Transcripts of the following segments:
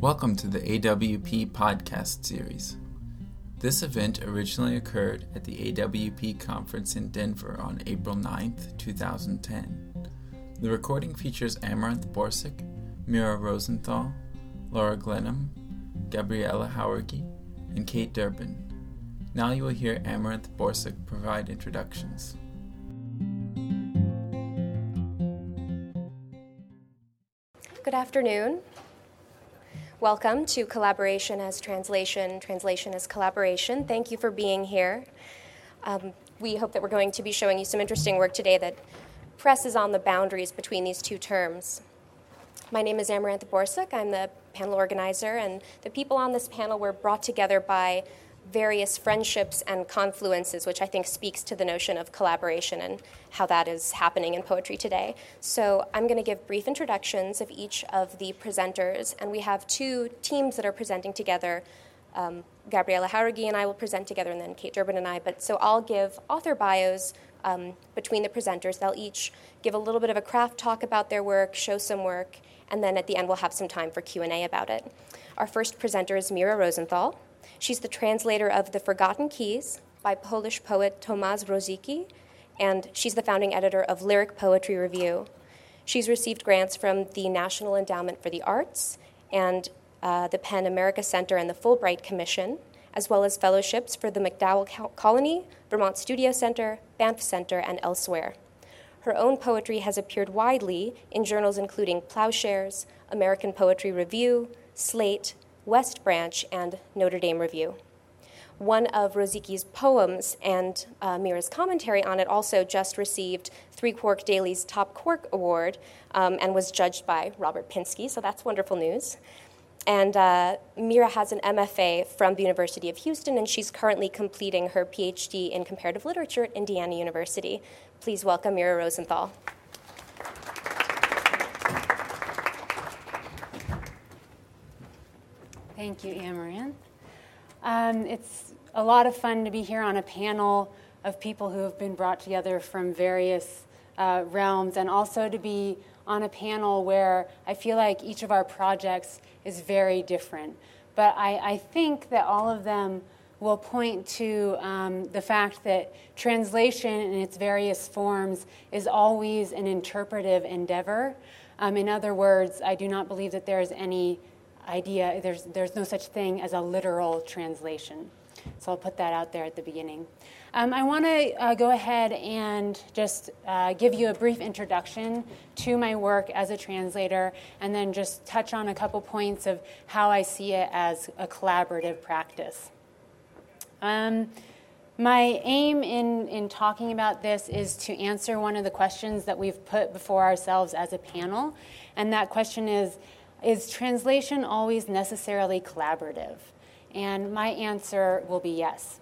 Welcome to the AWP podcast series. This event originally occurred at the AWP conference in Denver on April 9th, 2010. The recording features Amaranth Borsuk, Mira Rosenthal, Laura Glenum, Gabriela Jauregui, and Kate Durbin. Now you will hear Amaranth Borsuk provide introductions. Good afternoon. Welcome to Collaboration as Translation, Translation as Collaboration. Thank you for being here. Um, we hope that we're going to be showing you some interesting work today that presses on the boundaries between these two terms. My name is Amaranth Borsuk. I'm the panel organizer, and the people on this panel were brought together by various friendships and confluences, which I think speaks to the notion of collaboration and how that is happening in poetry today. So I'm going to give brief introductions of each of the presenters, and we have two teams that are presenting together. Um, Gabriela Jauregui and I will present together, and then Kate Durbin and I. But so I'll give author bios um, between the presenters. They'll each give a little bit of a craft talk about their work, show some work, and then at the end we'll have some time for Q and A about it. Our first presenter is Mira Rosenthal. She's the translator of The Forgotten Keys by Polish poet Tomasz Różycki, and she's the founding editor of Lyric Poetry Review. She's received grants from the National Endowment for the Arts and uh, the PEN America Center and the Fulbright Commission, as well as fellowships for the MacDowell Colony, Vermont Studio Center, Banff Center, and elsewhere. Her own poetry has appeared widely in journals including Ploughshares, American Poetry Review, Slate, West Branch, and Notre Dame Review. One of Różycki's poems and uh, Mira's commentary on it also just received Three Quark Daily's Top Quark Award um, and was judged by Robert Pinsky, so that's wonderful news. And uh, Mira has an MFA from the University of Houston, and she's currently completing her PhD in comparative literature at Indiana University. Please welcome Mira Rosenthal. Thank you, Amaranth. Um, it's a lot of fun to be here on a panel of people who have been brought together from various uh, realms, and also to be on a panel where I feel like each of our projects is very different. But I, I think that all of them will point to um, the fact that translation in its various forms is always an interpretive endeavor. Um, in other words, I do not believe that there is any idea, there's, there's no such thing as a literal translation. So I'll put that out there at the beginning. Um, I want to uh, go ahead and just uh, give you a brief introduction to my work as a translator, and then just touch on a couple points of how I see it as a collaborative practice. Um, my aim in, in talking about this is to answer one of the questions that we've put before ourselves as a panel, and that question is is translation always necessarily collaborative? And my answer will be yes.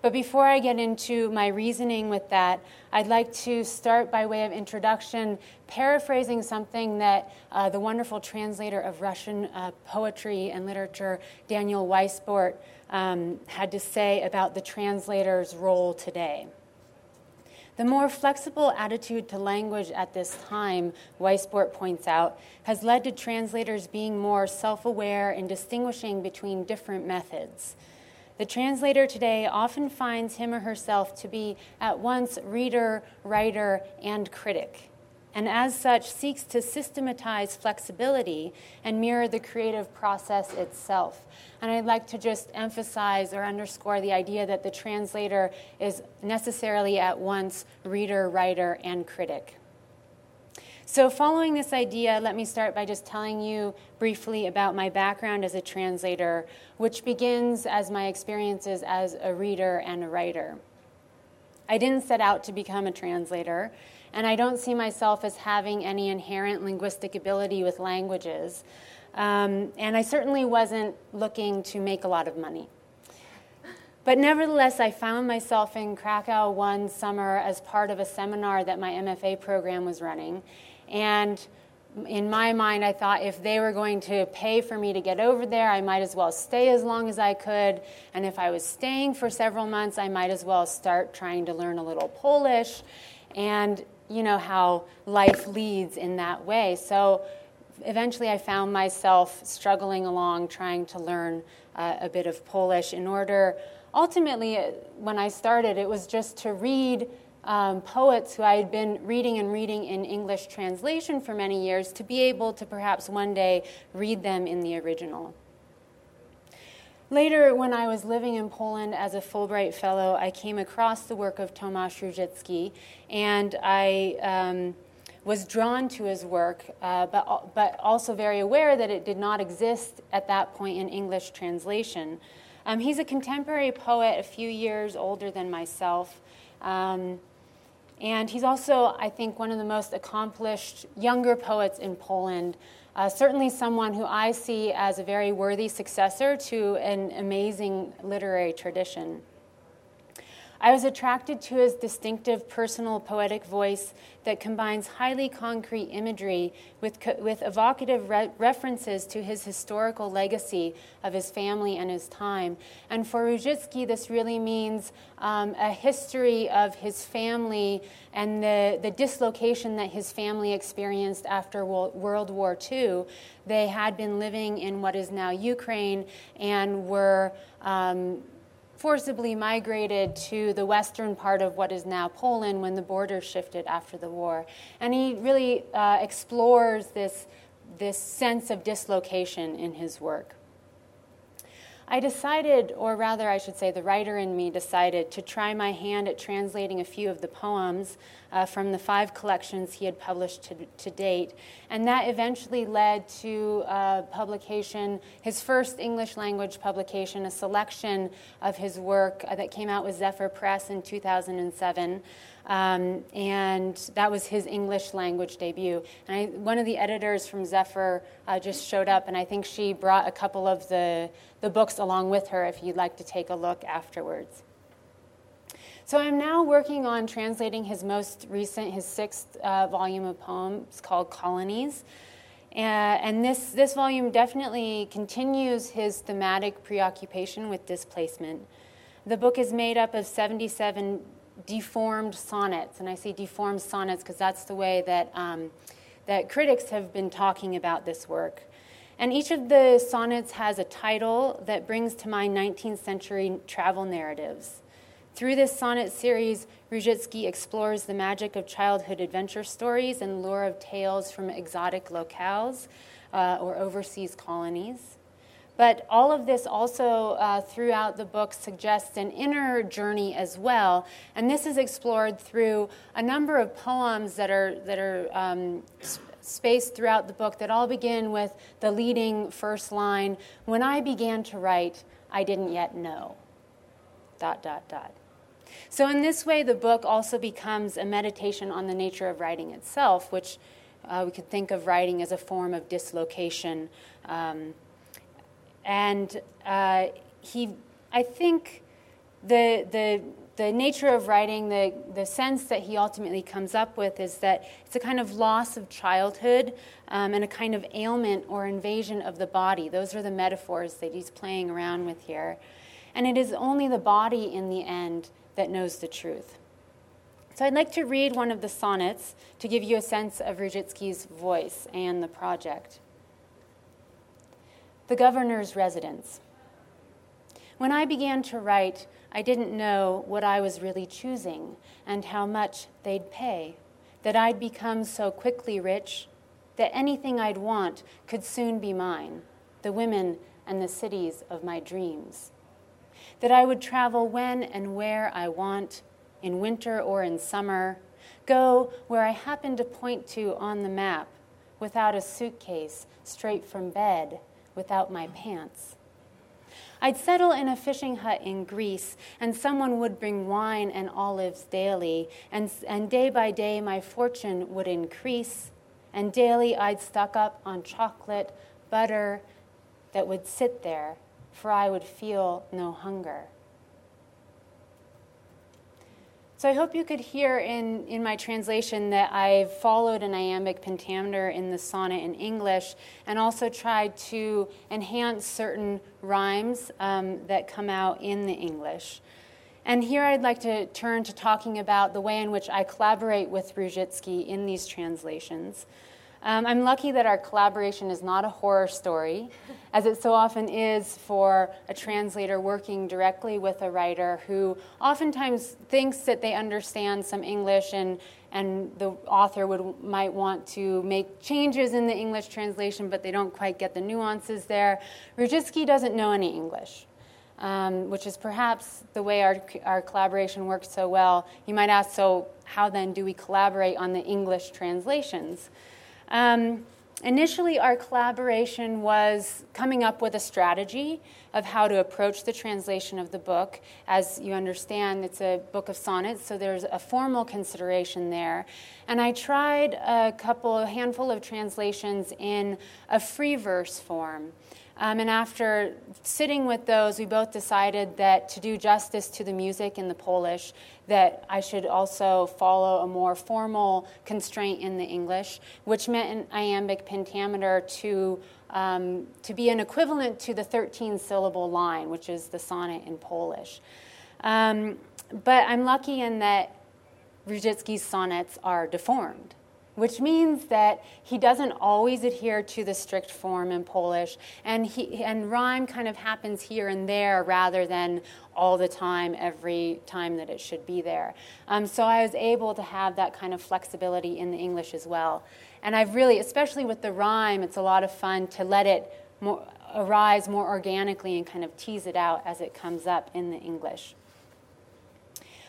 But before I get into my reasoning with that, I'd like to start by way of introduction, paraphrasing something that uh, the wonderful translator of Russian uh, poetry and literature, Daniel Weissbort, um, had to say about the translator's role today. The more flexible attitude to language at this time, Weissbort points out, has led to translators being more self aware in distinguishing between different methods. The translator today often finds him or herself to be at once reader, writer, and critic and as such seeks to systematize flexibility and mirror the creative process itself. And I'd like to just emphasize or underscore the idea that the translator is necessarily at once reader, writer, and critic. So, following this idea, let me start by just telling you briefly about my background as a translator, which begins as my experiences as a reader and a writer. I didn't set out to become a translator and I don't see myself as having any inherent linguistic ability with languages. Um, and I certainly wasn't looking to make a lot of money. But nevertheless, I found myself in Krakow one summer as part of a seminar that my MFA program was running. And in my mind, I thought if they were going to pay for me to get over there, I might as well stay as long as I could. And if I was staying for several months, I might as well start trying to learn a little Polish. And you know how life leads in that way. So eventually, I found myself struggling along trying to learn uh, a bit of Polish in order. Ultimately, uh, when I started, it was just to read um, poets who I had been reading and reading in English translation for many years to be able to perhaps one day read them in the original. Later, when I was living in Poland as a Fulbright Fellow, I came across the work of Tomasz Różycki, and I um, was drawn to his work, uh, but, but also very aware that it did not exist at that point in English translation. Um, he's a contemporary poet, a few years older than myself. Um, and he's also, I think, one of the most accomplished younger poets in Poland. Uh, certainly, someone who I see as a very worthy successor to an amazing literary tradition. I was attracted to his distinctive personal poetic voice that combines highly concrete imagery with, with evocative re- references to his historical legacy of his family and his time. And for Różycki, this really means um, a history of his family and the, the dislocation that his family experienced after World War II. They had been living in what is now Ukraine and were. Um, forcibly migrated to the western part of what is now Poland when the border shifted after the war. And he really uh, explores this, this sense of dislocation in his work. I decided, or rather, I should say, the writer in me decided to try my hand at translating a few of the poems uh, from the five collections he had published to, to date. And that eventually led to uh, publication, his first English language publication, a selection of his work uh, that came out with Zephyr Press in 2007. Um, and that was his English language debut. And I, one of the editors from Zephyr uh, just showed up, and I think she brought a couple of the, the books along with her if you'd like to take a look afterwards. So I'm now working on translating his most recent, his sixth uh, volume of poems called Colonies. Uh, and this, this volume definitely continues his thematic preoccupation with displacement. The book is made up of 77 deformed sonnets, and I say deformed sonnets because that's the way that, um, that critics have been talking about this work. And each of the sonnets has a title that brings to mind 19th century travel narratives. Through this sonnet series, Różycki explores the magic of childhood adventure stories and lore of tales from exotic locales uh, or overseas colonies. But all of this also uh, throughout the book suggests an inner journey as well. And this is explored through a number of poems that are, that are um, spaced throughout the book that all begin with the leading first line When I began to write, I didn't yet know. Dot, dot, dot. So, in this way, the book also becomes a meditation on the nature of writing itself, which uh, we could think of writing as a form of dislocation. Um, and uh, he, I think, the the the nature of writing, the, the sense that he ultimately comes up with is that it's a kind of loss of childhood um, and a kind of ailment or invasion of the body. Those are the metaphors that he's playing around with here. And it is only the body in the end that knows the truth. So I'd like to read one of the sonnets to give you a sense of Różycki's voice and the project. The governor's residence. When I began to write, I didn't know what I was really choosing and how much they'd pay, that I'd become so quickly rich that anything I'd want could soon be mine, the women and the cities of my dreams. That I would travel when and where I want, in winter or in summer, go where I happen to point to on the map, without a suitcase, straight from bed without my pants. I'd settle in a fishing hut in Greece, and someone would bring wine and olives daily, and, and day by day my fortune would increase, and daily I'd stock up on chocolate, butter that would sit there, for I would feel no hunger. So I hope you could hear in, in my translation that I've followed an iambic pentameter in the sonnet in English and also tried to enhance certain rhymes um, that come out in the English. And here I'd like to turn to talking about the way in which I collaborate with Różycki in these translations. Um, I'm lucky that our collaboration is not a horror story, as it so often is for a translator working directly with a writer who oftentimes thinks that they understand some English and, and the author would, might want to make changes in the English translation, but they don't quite get the nuances there. Różycki doesn't know any English. Um, which is perhaps the way our, our collaboration works so well. You might ask, so how then do we collaborate on the English translations? Um, initially, our collaboration was coming up with a strategy of how to approach the translation of the book. As you understand, it's a book of sonnets, so there's a formal consideration there. And I tried a couple, a handful of translations in a free verse form. Um, and after sitting with those, we both decided that to do justice to the music in the Polish, that I should also follow a more formal constraint in the English, which meant an iambic pentameter to, um, to be an equivalent to the 13 syllable line, which is the sonnet in Polish. Um, but I'm lucky in that Różycki's sonnets are deformed which means that he doesn't always adhere to the strict form in Polish, and, he, and rhyme kind of happens here and there rather than all the time, every time that it should be there. Um, so I was able to have that kind of flexibility in the English as well. And I've really, especially with the rhyme, it's a lot of fun to let it more, arise more organically and kind of tease it out as it comes up in the English.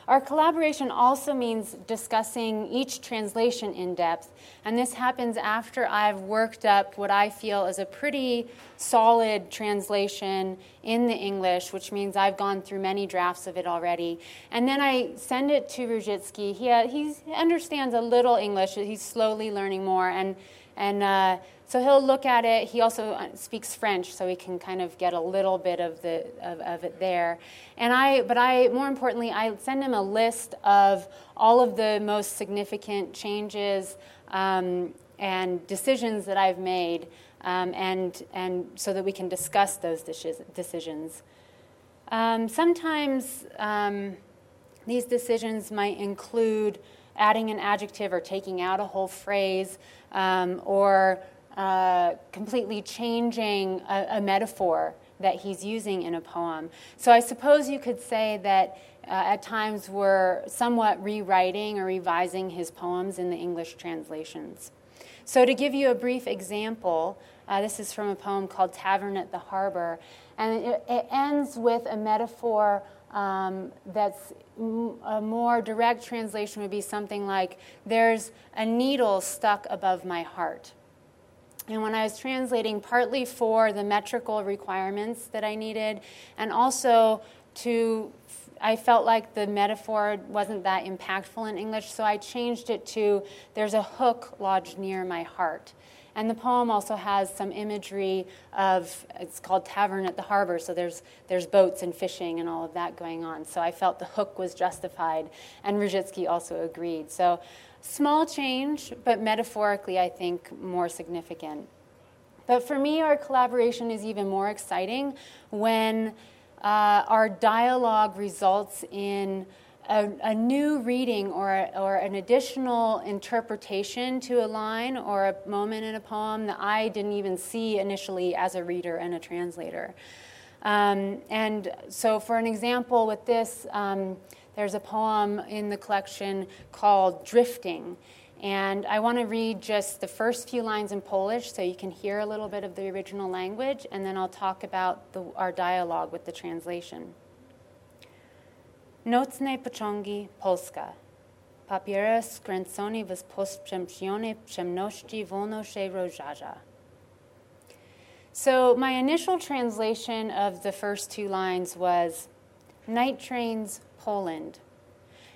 Our collaboration also means discussing each translation in depth, and this happens after I've worked up what I feel is a pretty solid translation in the English, which means I've gone through many drafts of it already. And then I send it to Różycki. He, uh, he understands a little English, he's slowly learning more, and, and uh, so he'll look at it. He also uh, speaks French, so he can kind of get a little bit of the of, of, it there. And I, but I, more importantly, I send him a list of all of the most significant changes um, and decisions that I've made, um, and and so that we can discuss those decisions. Um, sometimes um, these decisions might include adding an adjective or taking out a whole phrase, um, or uh, completely changing a, a, metaphor that he's using in a poem. So I suppose you could say that uh, at times we're somewhat rewriting or revising his poems in the English translations. So, to give you a brief example, uh, this is from a poem called Tavern at the Harbor, and it, it ends with a metaphor um, that's a more direct translation would be something like, There's a needle stuck above my heart. And when I was translating, partly for the metrical requirements that I needed, and also to, I felt like the metaphor wasn't that impactful in English, so I changed it to there's a hook lodged near my heart. And the poem also has some imagery of it's called Tavern at the Harbor, so there's there's boats and fishing and all of that going on. So I felt the hook was justified, and Różycki also agreed. So Small change, but metaphorically, I think more significant. But for me, our collaboration is even more exciting when uh, our dialogue results in a, a, new reading or, or an additional interpretation to a line or a moment in a poem that I didn't even see initially as a reader and a translator. Um, and so, for an example with this, um, there's a poem in the collection called Drifting. And I want to read just the first few lines in Polish so you can hear a little bit of the original language, and then I'll talk about the, our dialogue with the translation. Nocne pociągi Polska. Papiera skręcony w postrzępionej przemności wolno się rozżarza. So, my initial translation of the first two lines was Night trains Poland.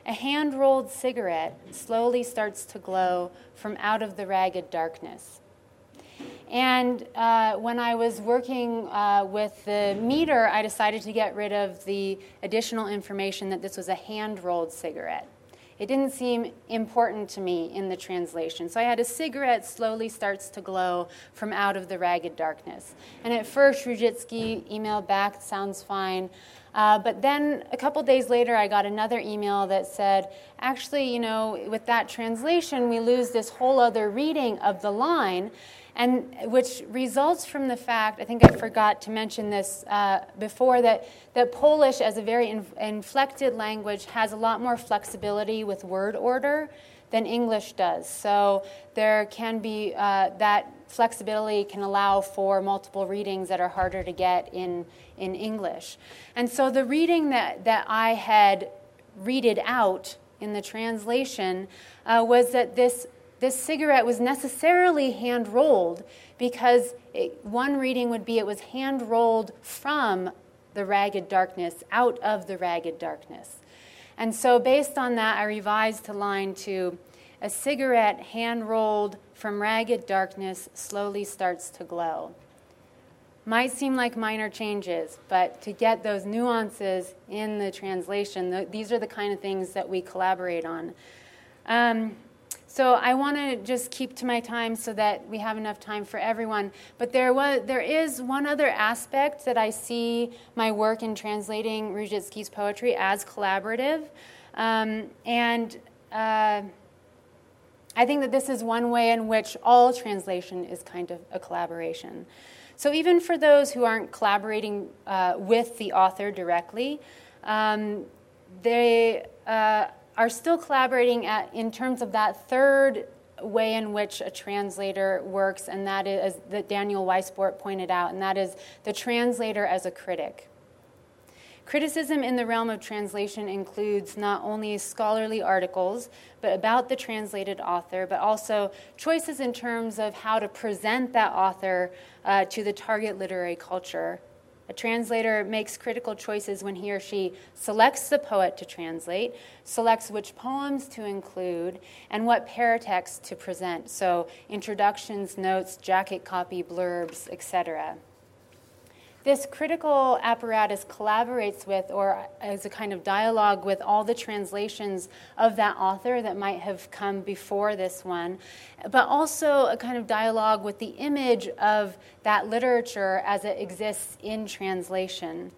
A hand rolled cigarette slowly starts to glow from out of the ragged darkness. And uh, when I was working uh, with the meter, I decided to get rid of the additional information that this was a hand rolled cigarette. It didn't seem important to me in the translation. So I had a cigarette slowly starts to glow from out of the ragged darkness. And at first, Różycki emailed back, sounds fine. Uh, but then a couple days later, I got another email that said, actually, you know, with that translation, we lose this whole other reading of the line and which results from the fact I think I forgot to mention this uh, before that that Polish as a very in, inflected language has a lot more flexibility with word order than English does. So there can be uh, that flexibility can allow for multiple readings that are harder to get in in English. And so the reading that that I had readed out in the translation uh, was that this this cigarette was necessarily hand rolled because it, one reading would be it was hand rolled from the ragged darkness, out of the ragged darkness. And so, based on that, I revised the line to a cigarette hand rolled from ragged darkness slowly starts to glow. Might seem like minor changes, but to get those nuances in the translation, these are the kind of things that we collaborate on. Um, so I want to just keep to my time so that we have enough time for everyone. But there was there is one other aspect that I see my work in translating Różycki's poetry as collaborative, um, and. Uh, I think that this is one way in which all translation is kind of a collaboration. So, even for those who aren't collaborating uh, with the author directly, um, they, uh, are still collaborating at, in terms of that third way in which a translator works, and that is, that Daniel Weissbort pointed out, and that is the translator as a critic. Criticism in the realm of translation includes not only scholarly articles but about the translated author, but also choices in terms of how to present that author uh, to the target literary culture a translator makes critical choices when he or she selects the poet to translate, selects which poems to include, and what paratext to present. So, introductions, notes, jacket copy, blurbs, etc. This critical apparatus collaborates with, or as a kind of dialogue with, all the translations of that author that might have come before this one, but also a kind of dialogue with the image of that literature as it exists in translation.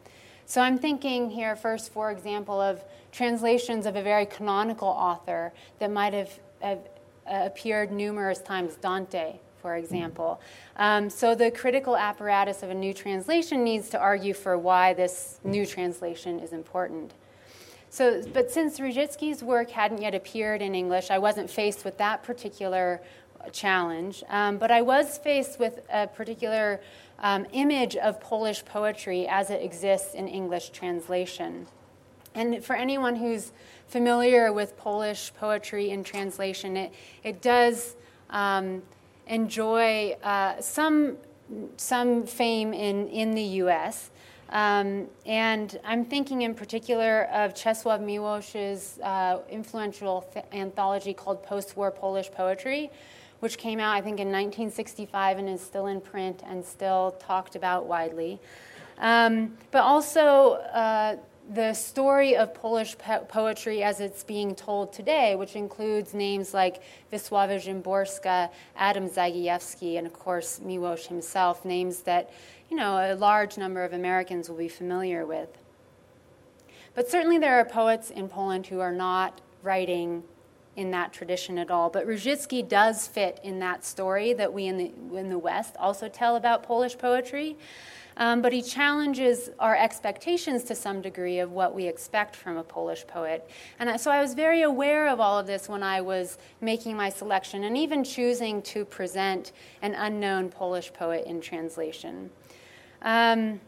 So I'm thinking here first, for example, of translations of a very canonical author that might have, have uh, appeared numerous times, Dante, for example. Um, so the critical apparatus of a new translation needs to argue for why this new translation is important. So, but since Różycki's work hadn't yet appeared in English, I wasn't faced with that particular challenge. Um, but I was faced with a particular um, image of Polish poetry as it exists in English translation. And for anyone who's familiar with Polish poetry in translation, it, it does um, enjoy uh, some, some fame in, in the US. Um, and I'm thinking in particular of Czesław Miłosz's uh, influential th- anthology called Post War Polish Poetry, which came out, I think, in 1965 and is still in print and still talked about widely. Um, but also, uh, the story of Polish po- poetry as it's being told today, which includes names like Wisława Szymborska, Adam Zagajewski, and of course Miłosz himself, names that you know a large number of Americans will be familiar with. But certainly there are poets in Poland who are not writing in that tradition at all. But Różycki does fit in that story that we in the, in the West also tell about Polish poetry. Um, but he challenges our expectations to some degree of what we expect from a Polish poet. And so I was very aware of all of this when I was making my selection and even choosing to present an unknown Polish poet in translation. Um,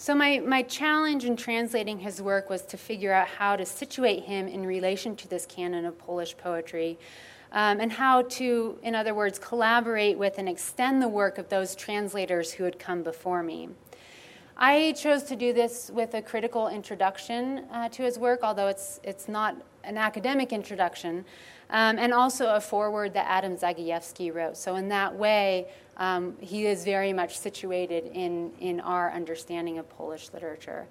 so, my, my challenge in translating his work was to figure out how to situate him in relation to this canon of Polish poetry. Um, and how to, in other words, collaborate with and extend the work of those translators who had come before me. I chose to do this with a critical introduction uh, to his work, although it's, it's not an academic introduction, um, and also a foreword that Adam Zagajewski wrote. So, in that way, um, he is very much situated in, in our understanding of Polish literature.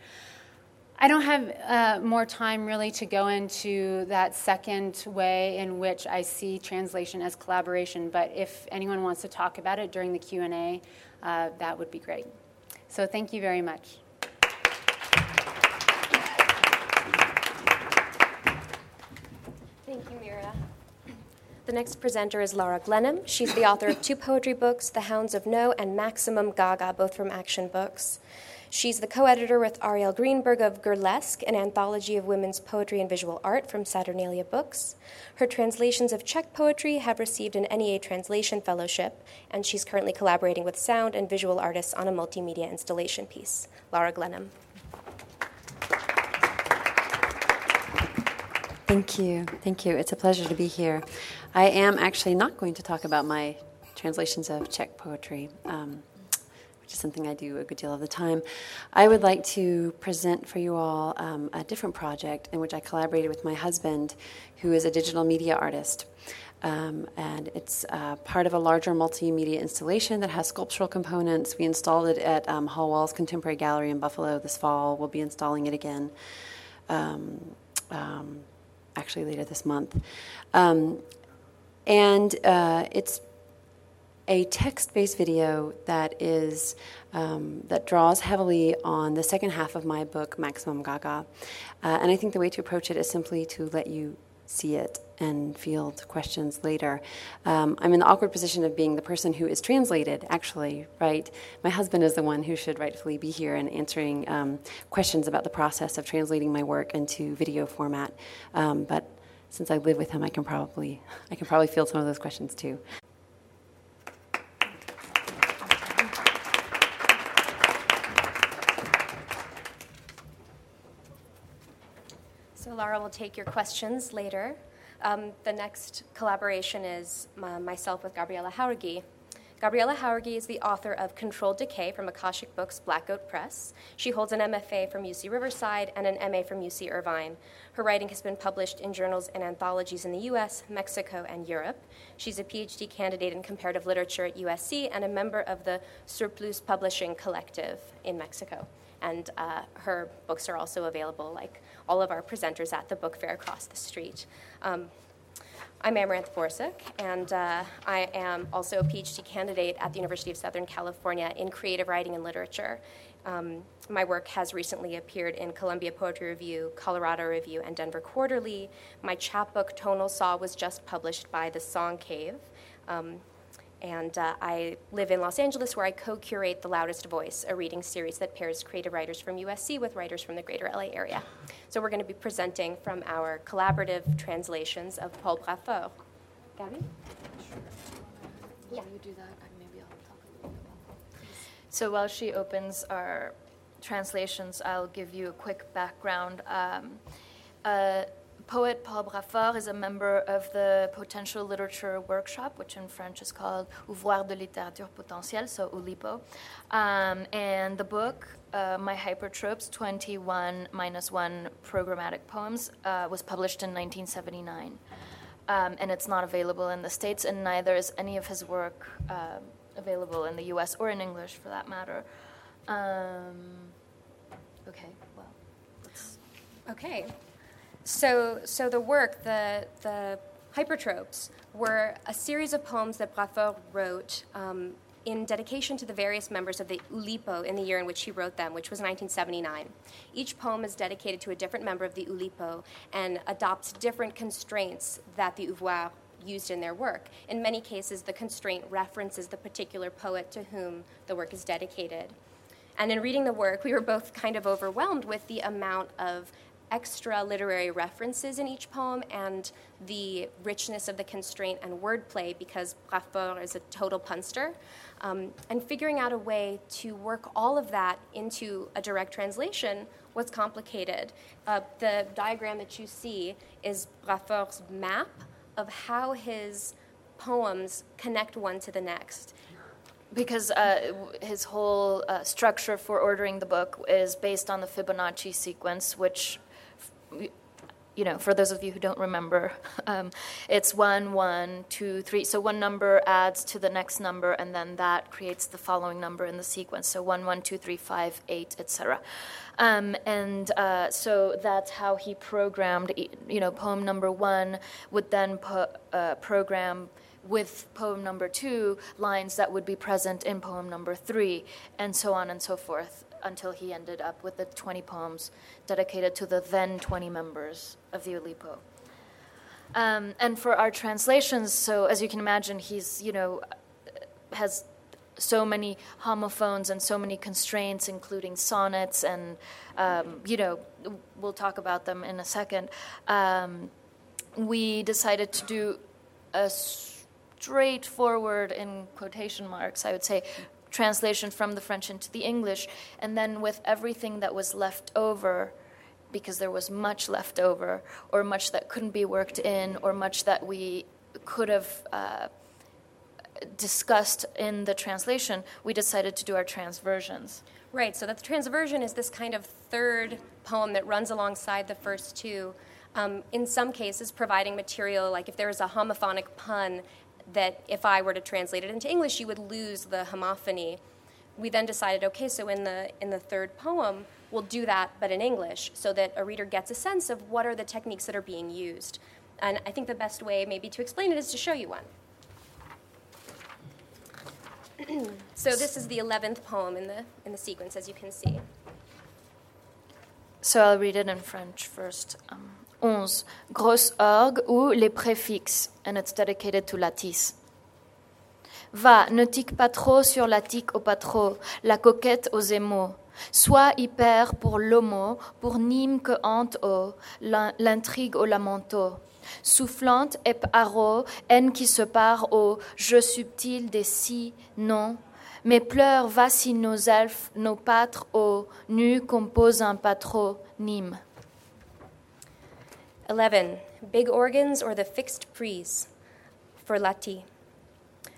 I don't have uh, more time really to go into that second way in which I see translation as collaboration, but if anyone wants to talk about it during the Q&A, uh, that would be great. So thank you very much. Thank you, Mira. The next presenter is Laura Glenum. She's the author of two poetry books, The Hounds of No and Maximum Gaga, both from Action Books. She's the co editor with Arielle Greenberg of Gurlesque, an anthology of women's poetry and visual art from Saturnalia Books. Her translations of Czech poetry have received an NEA Translation Fellowship, and she's currently collaborating with sound and visual artists on a multimedia installation piece. Laura Glenum. Thank you. Thank you. It's a pleasure to be here. I am actually not going to talk about my translations of Czech poetry. Um, which is something I do a good deal of the time. I would like to present for you all um, a different project in which I collaborated with my husband, who is a digital media artist. Um, and it's uh, part of a larger multimedia installation that has sculptural components. We installed it at um, Hallwalls Contemporary Gallery in Buffalo this fall. We'll be installing it again, um, um actually later this month. Um, and uh, it's a text-based video that is um, that draws heavily on the second half of my book, Maximum Gaga, uh, and I think the way to approach it is simply to let you see it and field questions later. Um, I'm in the awkward position of being the person who is translated, actually, right? My husband is the one who should rightfully be here and answering um, questions about the process of translating my work into video format. Um, but since I live with him, I can probably I can probably field some of those questions too. Will take your questions later. Um, the next collaboration is uh, myself with Gabriela Jauregui. Gabriela Jauregui is the author of Controlled Decay from Akashic Books Black Goat Press. She holds an MFA from UC Riverside and an MA from UC Irvine. Her writing has been published in journals and anthologies in the US, Mexico, and Europe. She's a PhD candidate in comparative literature at USC and a member of the Surplus Publishing Collective in Mexico. And uh, her books are also available, like all of our presenters at the book fair across the street. Um, I'm Amaranth Borsuk, and uh, I am also a PhD candidate at the University of Southern California in creative writing and literature. Um, my work has recently appeared in Columbia Poetry Review, Colorado Review, and Denver Quarterly. My chapbook, Tonal Saw, was just published by The Song Cave. Um, and uh, I live in Los Angeles where I co curate The Loudest Voice, a reading series that pairs creative writers from USC with writers from the greater LA area. So we're going to be presenting from our collaborative translations of Paul Braffort. Gabby? Sure. Yeah. you do that, maybe I'll talk a little bit about So while she opens our translations, I'll give you a quick background. Um, uh, poet Paul Braffort is a member of the Potential Literature Workshop, which in French is called Ouvroir de Littérature Potentielle, so Oulipo. Um, and the book, uh, My Hypertropes 21 minus 1 Programmatic Poems, uh, was published in 1979. Um, and it's not available in the States, and neither is any of his work uh, available in the US or in English for that matter. Um, okay, well, Okay. So, so the work, the, the hypertropes, were a series of poems that Braffort wrote um, in dedication to the various members of the Oulipo in the year in which he wrote them, which was 1979. Each poem is dedicated to a different member of the Oulipo and adopts different constraints that the Ouvroir used in their work. In many cases, the constraint references the particular poet to whom the work is dedicated. And in reading the work, we were both kind of overwhelmed with the amount of extra literary references in each poem and the richness of the constraint and wordplay because Braffort is a total punster. Um, and figuring out a way to work all of that into a direct translation was complicated. Uh, the diagram that you see is Braffort's map of how his poems connect one to the next because uh, his whole uh, structure for ordering the book is based on the Fibonacci sequence, which you know, for those of you who don't remember, um, it's one, one, two, three. So one number adds to the next number, and then that creates the following number in the sequence. So one, one, two, three, five, eight, etc. Um, and uh, so that's how he programmed. You know, poem number one would then uh, program with poem number two lines that would be present in poem number three, and so on and so forth until he ended up with the 20 poems dedicated to the then 20 members of the Oulipo. Um, and for our translations, so as you can imagine, he's, you know, has so many homophones and so many constraints, including sonnets, and, um, you know, we'll talk about them in a second. Um, we decided to do a straightforward, in quotation marks, I would say, translation from the French into the English, and then with everything that was left over because there was much left over, or much that couldn't be worked in, or much that we could have uh, discussed in the translation, we decided to do our transversions. Right, so that the transversion is this kind of third poem that runs alongside the first two. Um, in some cases, providing material, like if there is a homophonic pun, that if I were to translate it into English, you would lose the homophony. We then decided, okay, so in the in the third poem, we'll do that, but in English, so that a reader gets a sense of what are the techniques that are being used. And I think the best way, maybe, to explain it is to show you one. so this is the 11th poem in the, in the sequence, as you can see. So I'll read it in French first. Um, 11. Grosse orgue ou les préfixes, and it's dedicated to Latisse. Va, ne tique pas trop sur la tique au pas trop, la coquette aux émaux. Sois hyper pour l'homo, pour Nîmes que hante au, l'intrigue au lamento. Soufflante et haro, haine qui se part au jeu subtil des si, non. Mes pleurs vacillent nos elfes, nos pâtres au nu composent un patro, Nîmes. 11. Big organs or the fixed prise for Lati.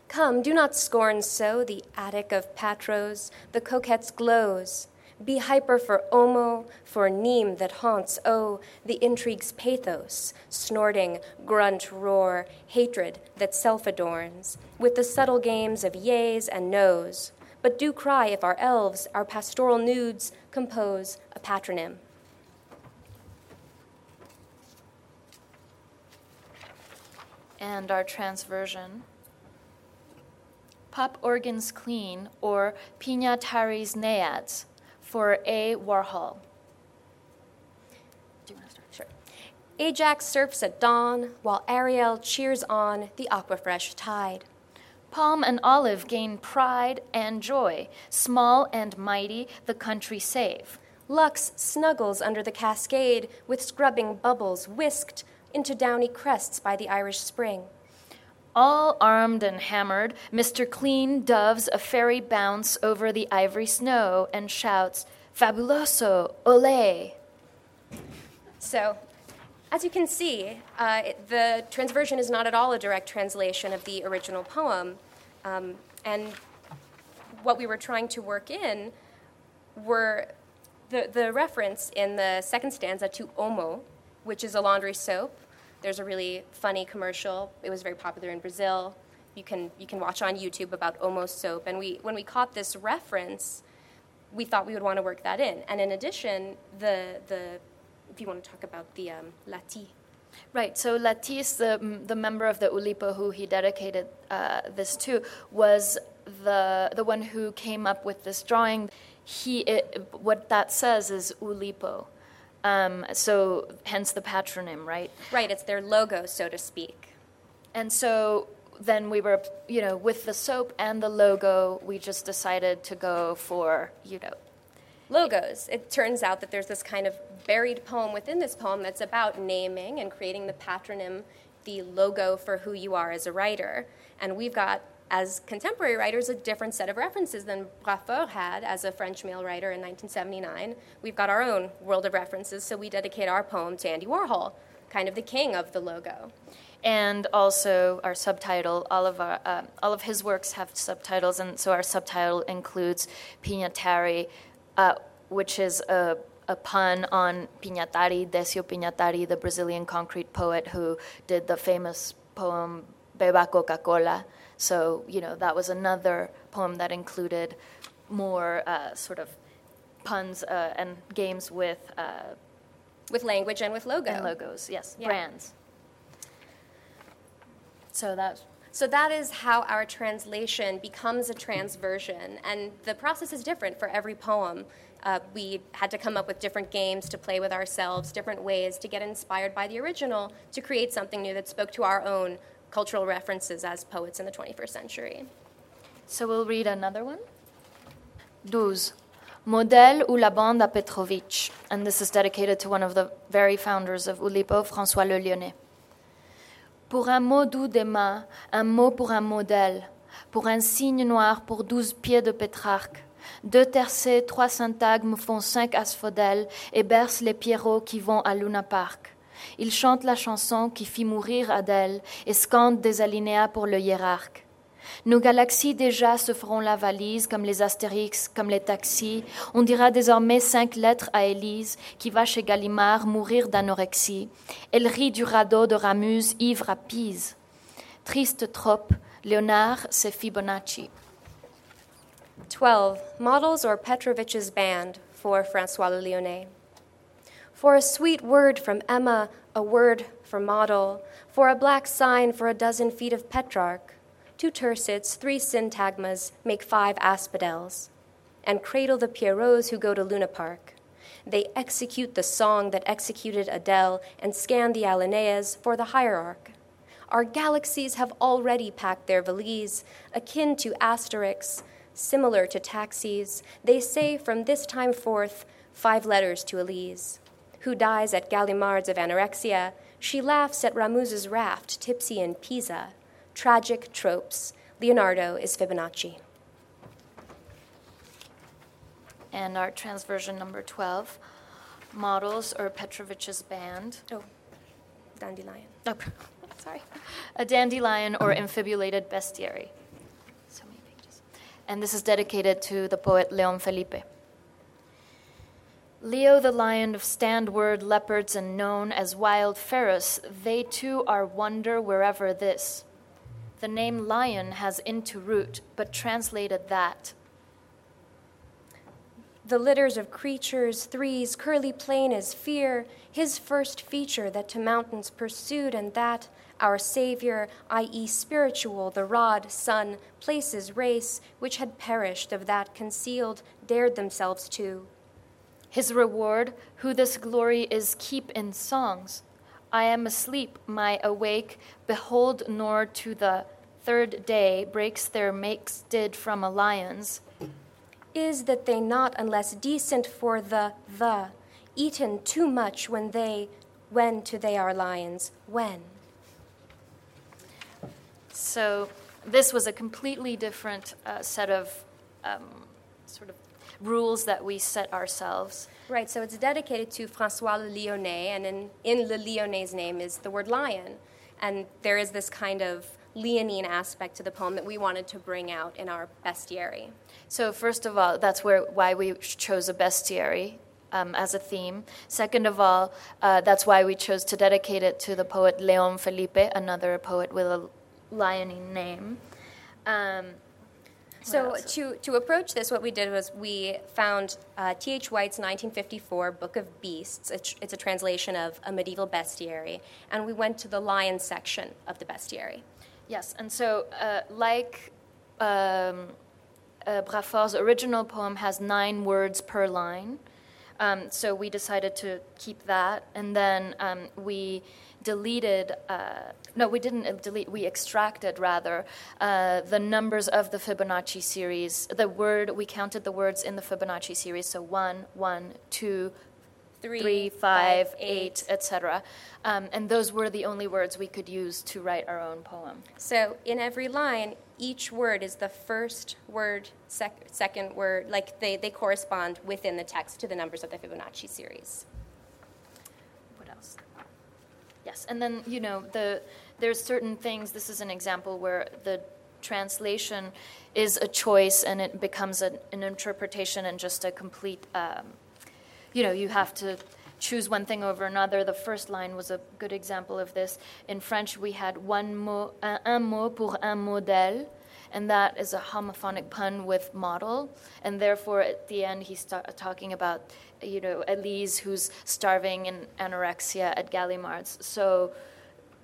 Come, do not scorn so the attic of Patros, the coquette's glows. Be hyper for Omo, for Nîmes that haunts, oh, the intrigue's pathos, snorting, grunt, roar, hatred that self adorns, with the subtle games of yeas and noes. But do cry if our elves, our pastoral nudes, compose a patronym. And our transversion Pop Organs Clean, or Pignatari's Naiads, for A. Warhol. Do you want to start? Sure. Ajax surfs at dawn, while Ariel cheers on the aquafresh tide. Palm and olive gain pride and joy, small and mighty the country save. Lux snuggles under the cascade with scrubbing bubbles whisked into downy crests by the Irish Spring. All armed and hammered, Mr. Clean doves a fairy bounce over the ivory snow and shouts, Fabuloso, ole! So, as you can see, uh, the transversion is not at all a direct translation of the original poem. Um, and what we were trying to work in were the, the reference in the second stanza to Omo, which is a laundry soap, there's a really funny commercial. It was very popular in Brazil. You can you can watch on YouTube about Omo soap. And we when we caught this reference, we thought we would want to work that in. And in addition, the the if you want to talk about the um, Lati. Right. So Latis, the the member of the Oulipo who he dedicated uh, this to, was the the one who came up with this drawing. He it, what that says is Oulipo. Um, so, hence the patronym, right? Right, it's their logo, so to speak. And so then we were, you know, with the soap and the logo, we just decided to go for, you know, logos. It turns out that there's this kind of buried poem within this poem that's about naming and creating the patronym, the logo for who you are as a writer. And we've got as contemporary writers a different set of references than Braffort had as a French male writer in 1979. We've got our own world of references, so we dedicate our poem to Andy Warhol, kind of the king of the logo. And also our subtitle, all of, our, uh, all of his works have subtitles, and so our subtitle includes Pignatari, uh, which is a, a pun on Pignatari, Decio Pignatari, the Brazilian concrete poet who did the famous poem Beba Coca-Cola. So, you know, that was another poem that included more uh, sort of puns uh, and games with uh, with language and with logo and logos. Yes, yeah. brands. So that So that is how our translation becomes a transversion, and the process is different for every poem. Uh, we had to come up with different games to play with ourselves, different ways to get inspired by the original to create something new that spoke to our own cultural references as poets in the 21st century. So we'll read another one. 12. Modèle ou la bande à Petrovitch. And this is dedicated to one of the very founders of Oulipo, François Le Lyonnais. Pour un mot doux des mains, un mot pour un modèle, pour un signe noir pour douze pieds de Pétrarque. Deux tercets, trois syntagmes font cinq asphodèles et bercent les pierrots qui vont à Luna Park. Ils chantent la chanson qui fit mourir Adèle et scandent des alinéas pour le hiérarque. Nos galaxies déjà se feront la valise comme les Astérix, comme les taxis. On dira désormais cinq lettres à Élise qui va chez Gallimard mourir d'anorexie. Elle rit du radeau de Ramuse ivre à Pise. Triste trope, Léonard, c'est Fibonacci. 12. Models or Petrovich's Band for Francois Le Lyonnais. For a sweet word from Emma, a word for model, for a black sign for a dozen feet of Petrarch, two tercets, three syntagmas make five asphodels, and cradle the Pierrots who go to Luna Park. They execute the song that executed Adele and scan the Alineas for the hierarch. Our galaxies have already packed their valise, akin to Asterix, similar to taxis. They say from this time forth five letters to Elise, who dies at Gallimard's of anorexia. She laughs at Ramuz's raft, tipsy in Pisa tragic tropes. Leonardo is Fibonacci. And our transversion number 12 models or Petrovich's band. Oh, dandelion. Oh, sorry. A dandelion or infibulated bestiary. So many pages. And this is dedicated to the poet Leon Felipe. Leo the lion of standward leopards and known as wild ferus, they too are wonder wherever this. The name lion has into root, but translated that. The litters of creatures, threes, curly plain as fear, his first feature that to mountains pursued, and that our Savior, i.e., spiritual, the rod, sun, places, race, which had perished of that concealed, dared themselves to. His reward, who this glory is, keep in songs. I am asleep, my awake, behold, nor to the third day breaks their makes did from a lion's. Is that they not unless decent for the the, eaten too much when they, when to they are lions, when? So this was a completely different uh, set of um, sort of rules that we set ourselves. Right, so it's dedicated to François Le Lionnais, and in, in Le Lionnais' name is the word lion. And there is this kind of leonine aspect to the poem that we wanted to bring out in our bestiary. So, first of all, that's where, why we chose a bestiary um, as a theme. Second of all, uh, that's why we chose to dedicate it to the poet Leon Felipe, another poet with a leonine name. Um, so to, to approach this, what we did was we found T.H. Uh, White's 1954 Book of Beasts. It's, it's, a translation of a medieval bestiary, and we went to the lion section of the bestiary. Yes, and so uh, like um, uh, original poem has nine words per line, um, so we decided to keep that, and then um, we deleted, uh, no, we didn't delete, we extracted rather uh, the numbers of the Fibonacci series. The word, we counted the words in the Fibonacci series, so one, one, two, three, three five, five eight, eight etc. Um, and those were the only words we could use to write our own poem. So in every line, each word is the first word, sec- second word, like they, they correspond within the text to the numbers of the Fibonacci series. Yes, and then, you know, the, there's certain things, this is an example where the translation is a choice and it becomes an, an interpretation and just a complete um, you know, you have to choose one thing over another. The first line was a good example of this. In French, we had one mot, un, un mot pour un modèle, and that is a homophonic pun with model. And therefore, at the end, he's ta- talking about, you know, Elise who's starving in anorexia at Gallimard's. So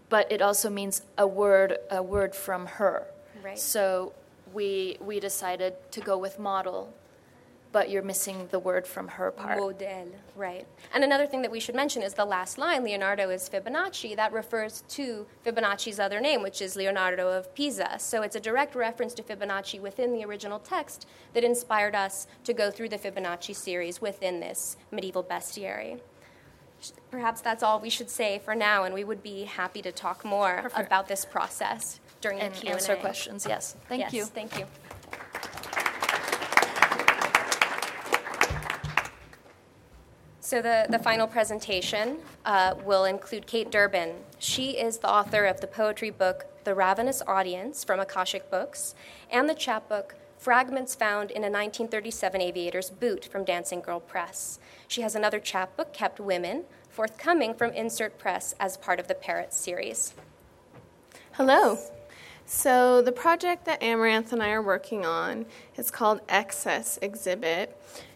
but it also means a word a word from her. Right. So we we decided to go with model but you're missing the word from her part. Model, right. And another thing that we should mention is the last line, Leonardo is Fibonacci. That refers to Fibonacci's other name, which is Leonardo of Pisa. So it's a direct reference to Fibonacci within the original text that inspired us to go through the Fibonacci series within this medieval bestiary. Perhaps that's all we should say for now, and we would be happy to talk more Perfect. about this process during and the Q&A. answer questions. Yes. Thank yes, you. Thank you. So the, the final presentation uh, will include Kate Durbin. She is the author of the poetry book The Ravenous Audience from Akashic Books and the chapbook Fragments Found in a 1937 Aviator's Boot from Dancing Girl Press. She has another chapbook, Kept Women, forthcoming from Insert Press as part of the Parrot series. Hello. So, the project that Amaranth and I are working on is called Excess Exhibit,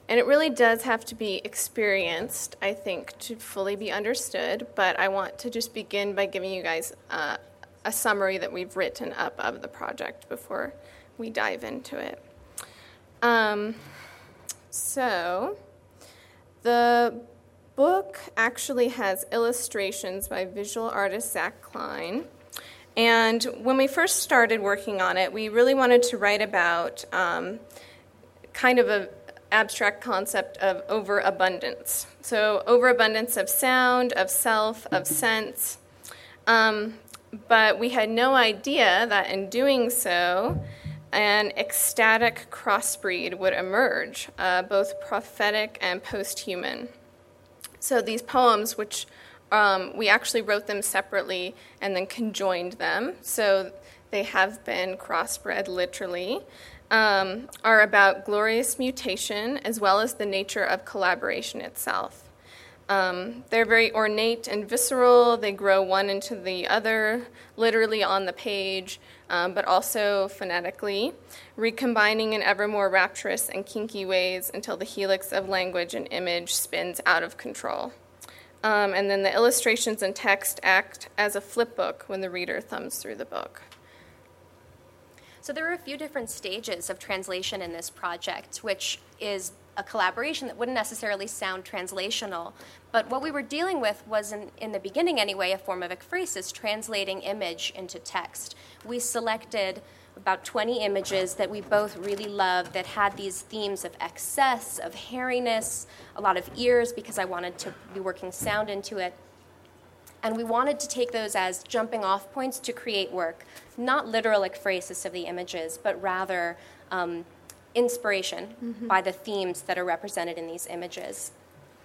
and it really does have to be experienced, I think, to fully be understood. But I want to just begin by giving you guys uh, a summary that we've written up of the project before we dive into it. Um, so, the book actually has illustrations by visual artist Zach Klein. And when we first started working on it, we really wanted to write about um, kind of a abstract concept of overabundance. So, overabundance of sound, of self, of sense. Um, but we had no idea that in doing so, an ecstatic crossbreed would emerge, uh, both prophetic and post human. So, these poems, which um, we actually wrote them separately and then conjoined them, so they have been crossbred literally um, are about glorious mutation as well as the nature of collaboration itself. Um, they're very ornate and visceral. They grow one into the other, literally on the page, um, but also phonetically, recombining in ever more rapturous and kinky ways until the helix of language and image spins out of control. Um, and then the illustrations and text act as a flipbook when the reader thumbs through the book. So there are a few different stages of translation in this project, which is a collaboration that wouldn't necessarily sound translational. But what we were dealing with was, in, in the beginning anyway, a form of ekphrasis, translating image into text. We selected about 20 images that we both really loved that had these themes of excess, of hairiness, a lot of ears because I wanted to be working sound into it. And we wanted to take those as jumping off points to create work, not literal ekphrasis of the images, but rather um, inspiration mm-hmm. by the themes that are represented in these images.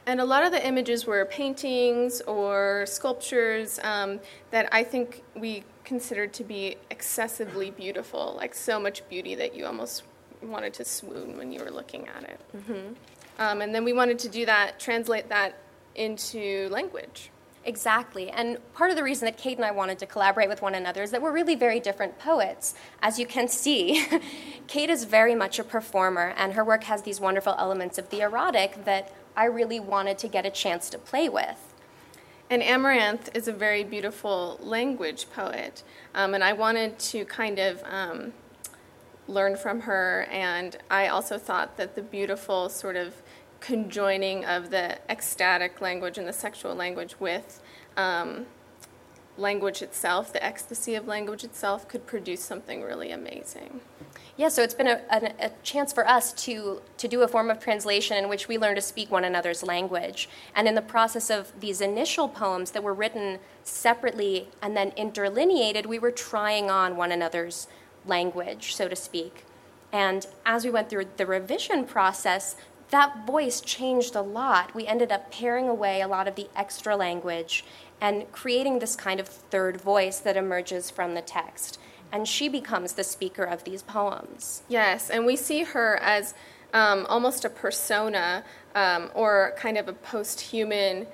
And a lot of the images were paintings or sculptures um, that I think we considered to be excessively beautiful, like so much beauty that you almost wanted to swoon when you were looking at it. Mm-hmm. Um, and then we wanted to do that, translate that into language. Exactly. And part of the reason that Kate and I wanted to collaborate with one another is that we're really very different poets. As you can see, Kate is very much a performer, and her work has these wonderful elements of the erotic that I really wanted to get a chance to play with. And Amaranth is a very beautiful language poet, um, and I wanted to kind of um, learn from her, and I also thought that the beautiful sort of conjoining of the ecstatic language and the sexual language with um, language itself, the ecstasy of language itself, could produce something really amazing. Yeah, so it's been a, a, a, chance for us to, to do a form of translation in which we learn to speak one another's language. And in the process of these initial poems that were written separately and then interlineated, we were trying on one another's language, so to speak. And as we went through the revision process, that voice changed a lot. We ended up paring away a lot of the extra language and creating this kind of third voice that emerges from the text. And she becomes the speaker of these poems. Yes, and we see her as um, almost a persona um, or kind of a post human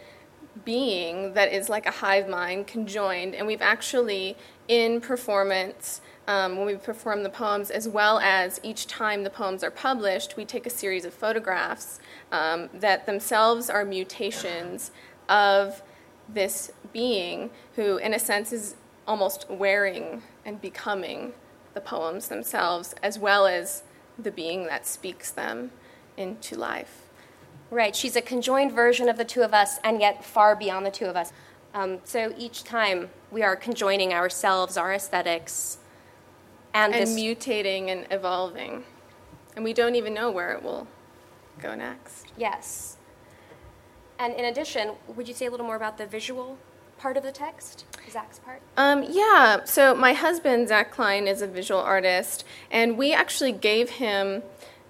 being that is like a hive mind conjoined. And we've actually, in performance, um, when we perform the poems, as well as each time the poems are published, we take a series of photographs um, that themselves are mutations of this being who, in a sense, is almost wearing and becoming the poems themselves, as well as the being that speaks them into life. Right, she's a conjoined version of the two of us, and yet far beyond the two of us. Um, so each time we are conjoining ourselves, our aesthetics, and, and mutating and evolving. And we don't even know where it will go next. Yes. And in addition, would you say a little more about the visual part of the text, Zach's part? Um, yeah, so my husband, Zach Klein, is a visual artist, and we actually gave him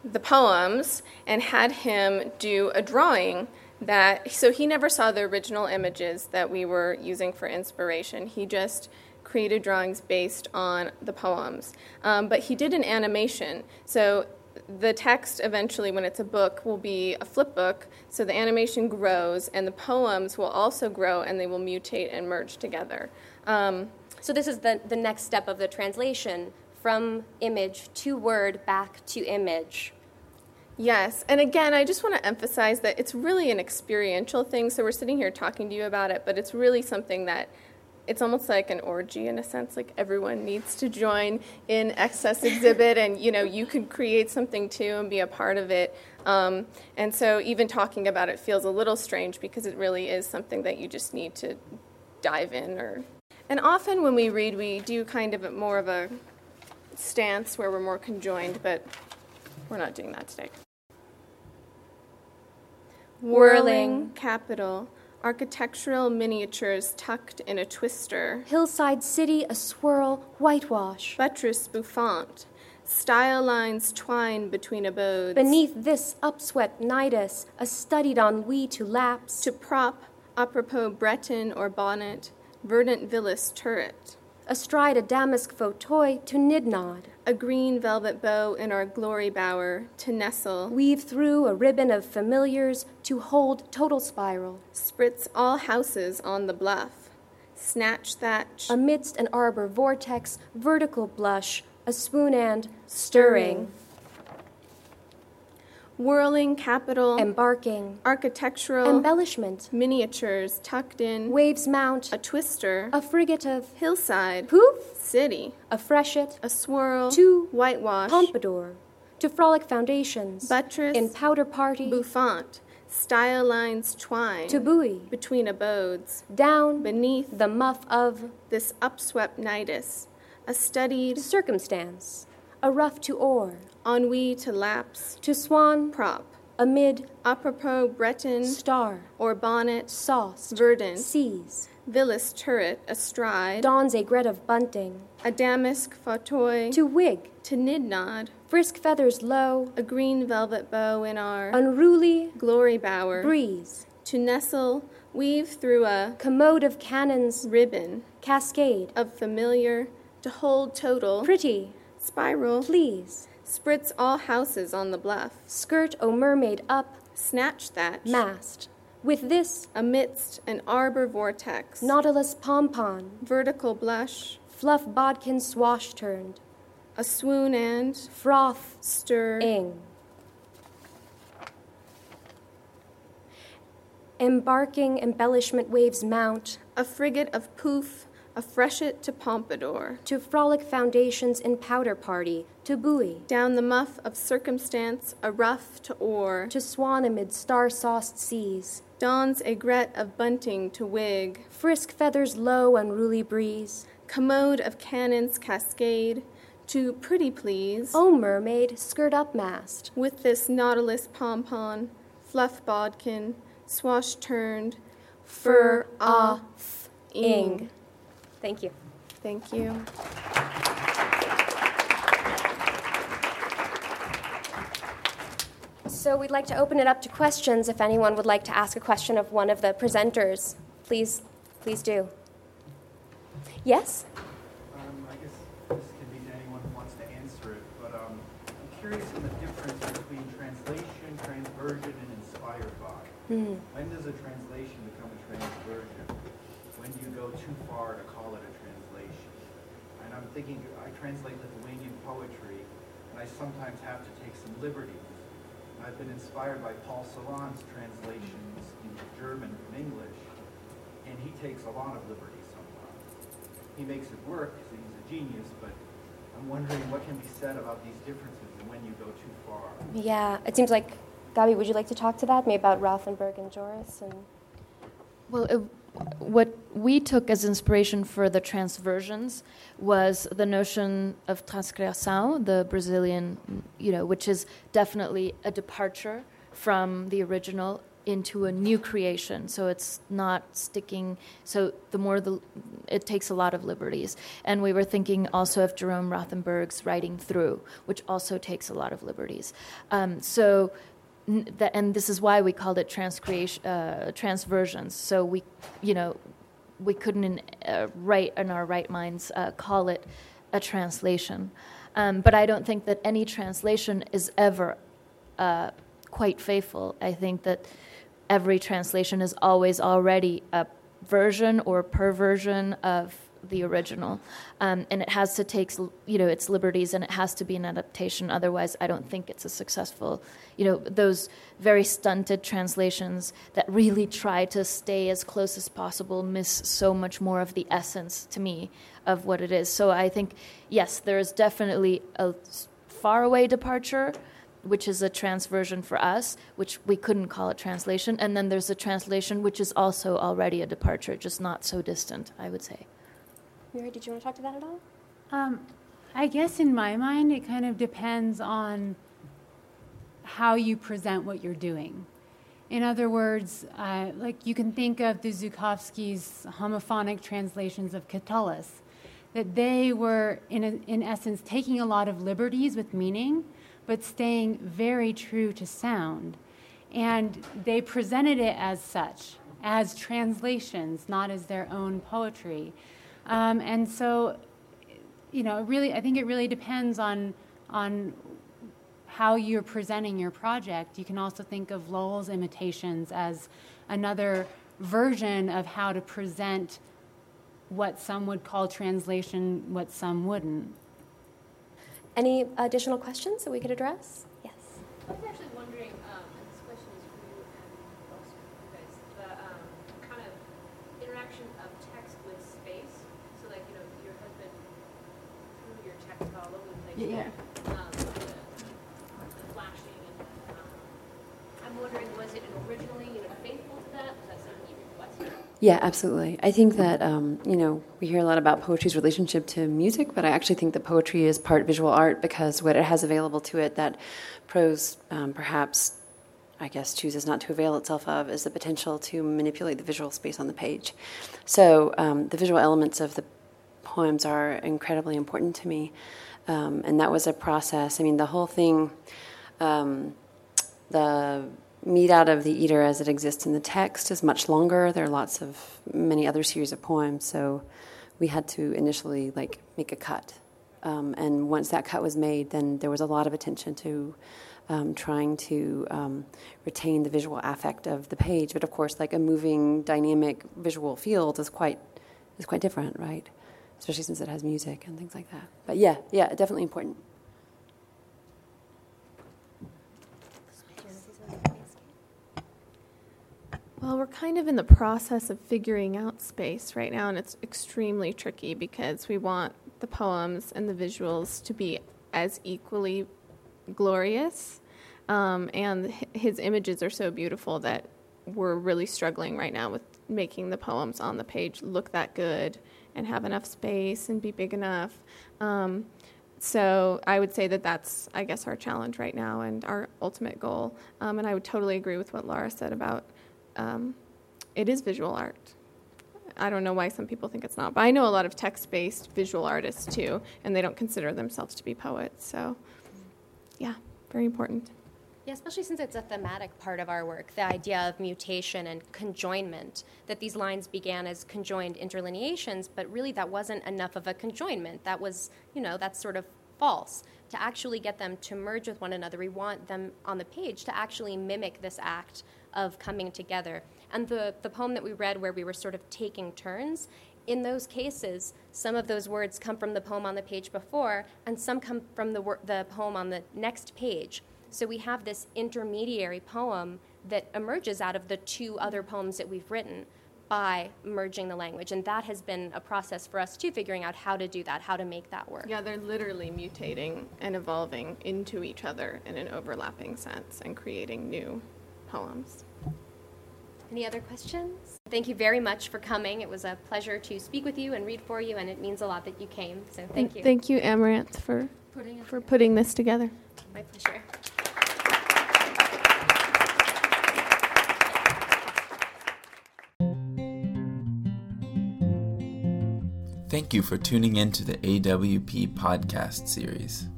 the poems and had him do a drawing that, so he never saw the original images that we were using for inspiration. He just created drawings based on the poems. Um, but he did an animation. So the text eventually, when it's a book, will be a flip book. So the animation grows, and the poems will also grow, and they will mutate and merge together. Um, so this is the, the next step of the translation from image to word back to image. Yes, and again, I just want to emphasize that it's really an experiential thing. So we're sitting here talking to you about it, but it's really something that it's almost like an orgy in a sense like everyone needs to join in excess exhibit and you know you could create something too and be a part of it. Um, and so even talking about it feels a little strange because it really is something that you just need to dive in or and often when we read we do kind of more of a stance where we're more conjoined but we're not doing that today. Whirling capital architectural miniatures tucked in a twister, hillside city a swirl, whitewash, buttress bouffant, style lines twine between abodes. Beneath this upswept nidus, a studied ennui to lapse, to prop, apropos Breton or bonnet, verdant villas turret. Astride a damask fauteuil to nidnod, a green velvet bow in our glory bower to nestle, weave through a ribbon of familiars to hold total spiral, spritz all houses on the bluff, snatch thatch, amidst an arbor vortex, vertical blush, a swoon and stirring. Whirling capital, embarking, architectural, embellishment, miniatures tucked in, waves mount, a twister, a frigate of hillside, poof, city, a freshet, a swirl, to whitewash, pompadour, to frolic foundations, buttress, in powder party, bouffant, style lines twine, to buoy, between abodes, down beneath the muff of this upswept nidus, a studied circumstance, a rough to oar, ennui to lapse, to swan, prop, amid, apropos Breton, star, or bonnet, sauce, verdant, seas, villas turret astride, dawns a gret of bunting, a damask fauteuil, to wig, to nidnod, frisk feathers low, a green velvet bow in our unruly glory bower, breeze, to nestle, weave through a commode of cannons, ribbon, cascade. Of familiar, to hold total, pretty, spiral, please, spritz all houses on the bluff, skirt o mermaid up, snatch that, mast. With this, amidst an arbor vortex, nautilus pompon, vertical blush, fluff bodkin swash turned, a swoon and froth stir, ing. Embarking embellishment waves mount, a frigate of poof, a freshet to pompadour, to frolic foundations in powder party, to buoy, down the muff of circumstance, a rough to oar, to swan amid star sauced seas, dawns a gret of bunting to wig, frisk feathers low unruly breeze, commode of cannons cascade, to pretty please, O mermaid, skirt up mast, with this nautilus pompon, fluff bodkin, swash turned, fur off, ing. Thank you. Thank you. So we'd like to open it up to questions. If anyone would like to ask a question of one of the presenters, please, please do. Yes? Um, I guess this can be to anyone who wants to answer it, but um, I'm curious in the difference between translation, transversion, and inspired by. Hmm. When does a translation become a transversion? When do you go too far to call it a translation? And I'm thinking, I translate Lithuanian poetry, and I sometimes have to take some liberties. And I've been inspired by Paul Celan's translations into German from English, and he takes a lot of liberties sometimes. he makes it work because he's a genius, but I'm wondering what can be said about these differences and when you go too far. Yeah, it seems like, Gabi, would you like to talk to that? Maybe about Rothenberg and Joris? And... Well, it, what we took as inspiration for the transversions was the notion of transcriação, the Brazilian, you know, which is definitely a departure from the original into a new creation. So it's not sticking. So the more the, it takes a lot of liberties. And we were thinking also of Jerome Rothenberg's writing through, which also takes a lot of liberties. Um, so. And this is why we called it transcreation, uh, transversions. So we, you know, we couldn't in, uh, write in our right minds uh, call it a translation. Um, but I don't think that any translation is ever uh, quite faithful. I think that every translation is always already a version or perversion of the original, um, and it has to take you know its liberties, and it has to be an adaptation. Otherwise, I don't think it's a successful. You know, those very stunted translations that really try to stay as close as possible miss so much more of the essence to me of what it is. So I think yes, there is definitely a faraway departure which is a transversion for us, which we couldn't call it translation. And then there's a translation, which is also already a departure, just not so distant, I would say. Mary, did you want to talk to that at all? Um, I guess in my mind, it kind of depends on how you present what you're doing. In other words, uh, like you can think of the Zukofsky's homophonic translations of Catullus, that they were, in, a, in essence, taking a lot of liberties with meaning but staying very true to sound. And they presented it as such, as translations, not as their own poetry. Um, and so, you know, really, I think it really depends on on how you're presenting your project. You can also think of Lowell's imitations as another version of how to present what some would call translation, what some wouldn't. Any additional questions that we could address? Yes. I was actually wondering, um, and this question is for you and also for you guys, the um, kind of interaction of text with space. So, like, you know, your husband threw your text all over the place. Yeah. Yeah, absolutely. I think that, um, you know, we hear a lot about poetry's relationship to music, but I actually think that poetry is part visual art because what it has available to it that prose um, perhaps, I guess, chooses not to avail itself of is the potential to manipulate the visual space on the page. So um, the visual elements of the poems are incredibly important to me. Um, and that was a process. I mean, the whole thing, um, the meat out of the eater as it exists in the text is much longer. There are lots of many other series of poems, so we had to initially like make a cut. Um, and once that cut was made, then there was a lot of attention to um, trying to um, retain the visual affect of the page. But of course, like a moving, dynamic visual field is quite is quite different, right? Especially since it has music and things like that. But yeah, yeah, definitely important. Well, we're kind of in the process of figuring out space right now, and it's extremely tricky because we want the poems and the visuals to be as equally glorious. Um, and his images are so beautiful that we're really struggling right now with making the poems on the page look that good and have enough space and be big enough. Um, so I would say that that's, I guess, our challenge right now and our ultimate goal. Um, and I would totally agree with what Laura said about um, it is visual art. I don't know why some people think it's not, but I know a lot of text based visual artists too, and they don't consider themselves to be poets. So, yeah, very important. Yeah, especially since it's a thematic part of our work, the idea of mutation and conjoinment, that these lines began as conjoined interlineations, but really that wasn't enough of a conjoinment. That was, you know, that's sort of false. To actually get them to merge with one another, we want them on the page to actually mimic this act of coming together. And the, the poem that we read, where we were sort of taking turns, in those cases, some of those words come from the poem on the page before, and some come from the, wor- the poem on the next page. So we have this intermediary poem that emerges out of the two other poems that we've written. by merging the language. And that has been a process for us too, figuring out how to do that, how to make that work. Yeah, they're literally mutating and evolving into each other in an overlapping sense and creating new poems. Any other questions? Thank you very much for coming. It was a pleasure to speak with you and read for you, and it means a lot that you came. So thank mm, you. Thank you, Amaranth, for putting, for putting this together. My pleasure. Thank you for tuning in to the AWP podcast series.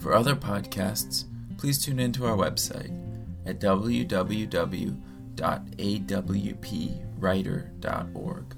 For other podcasts, please tune into our website at www.awpwriter.org.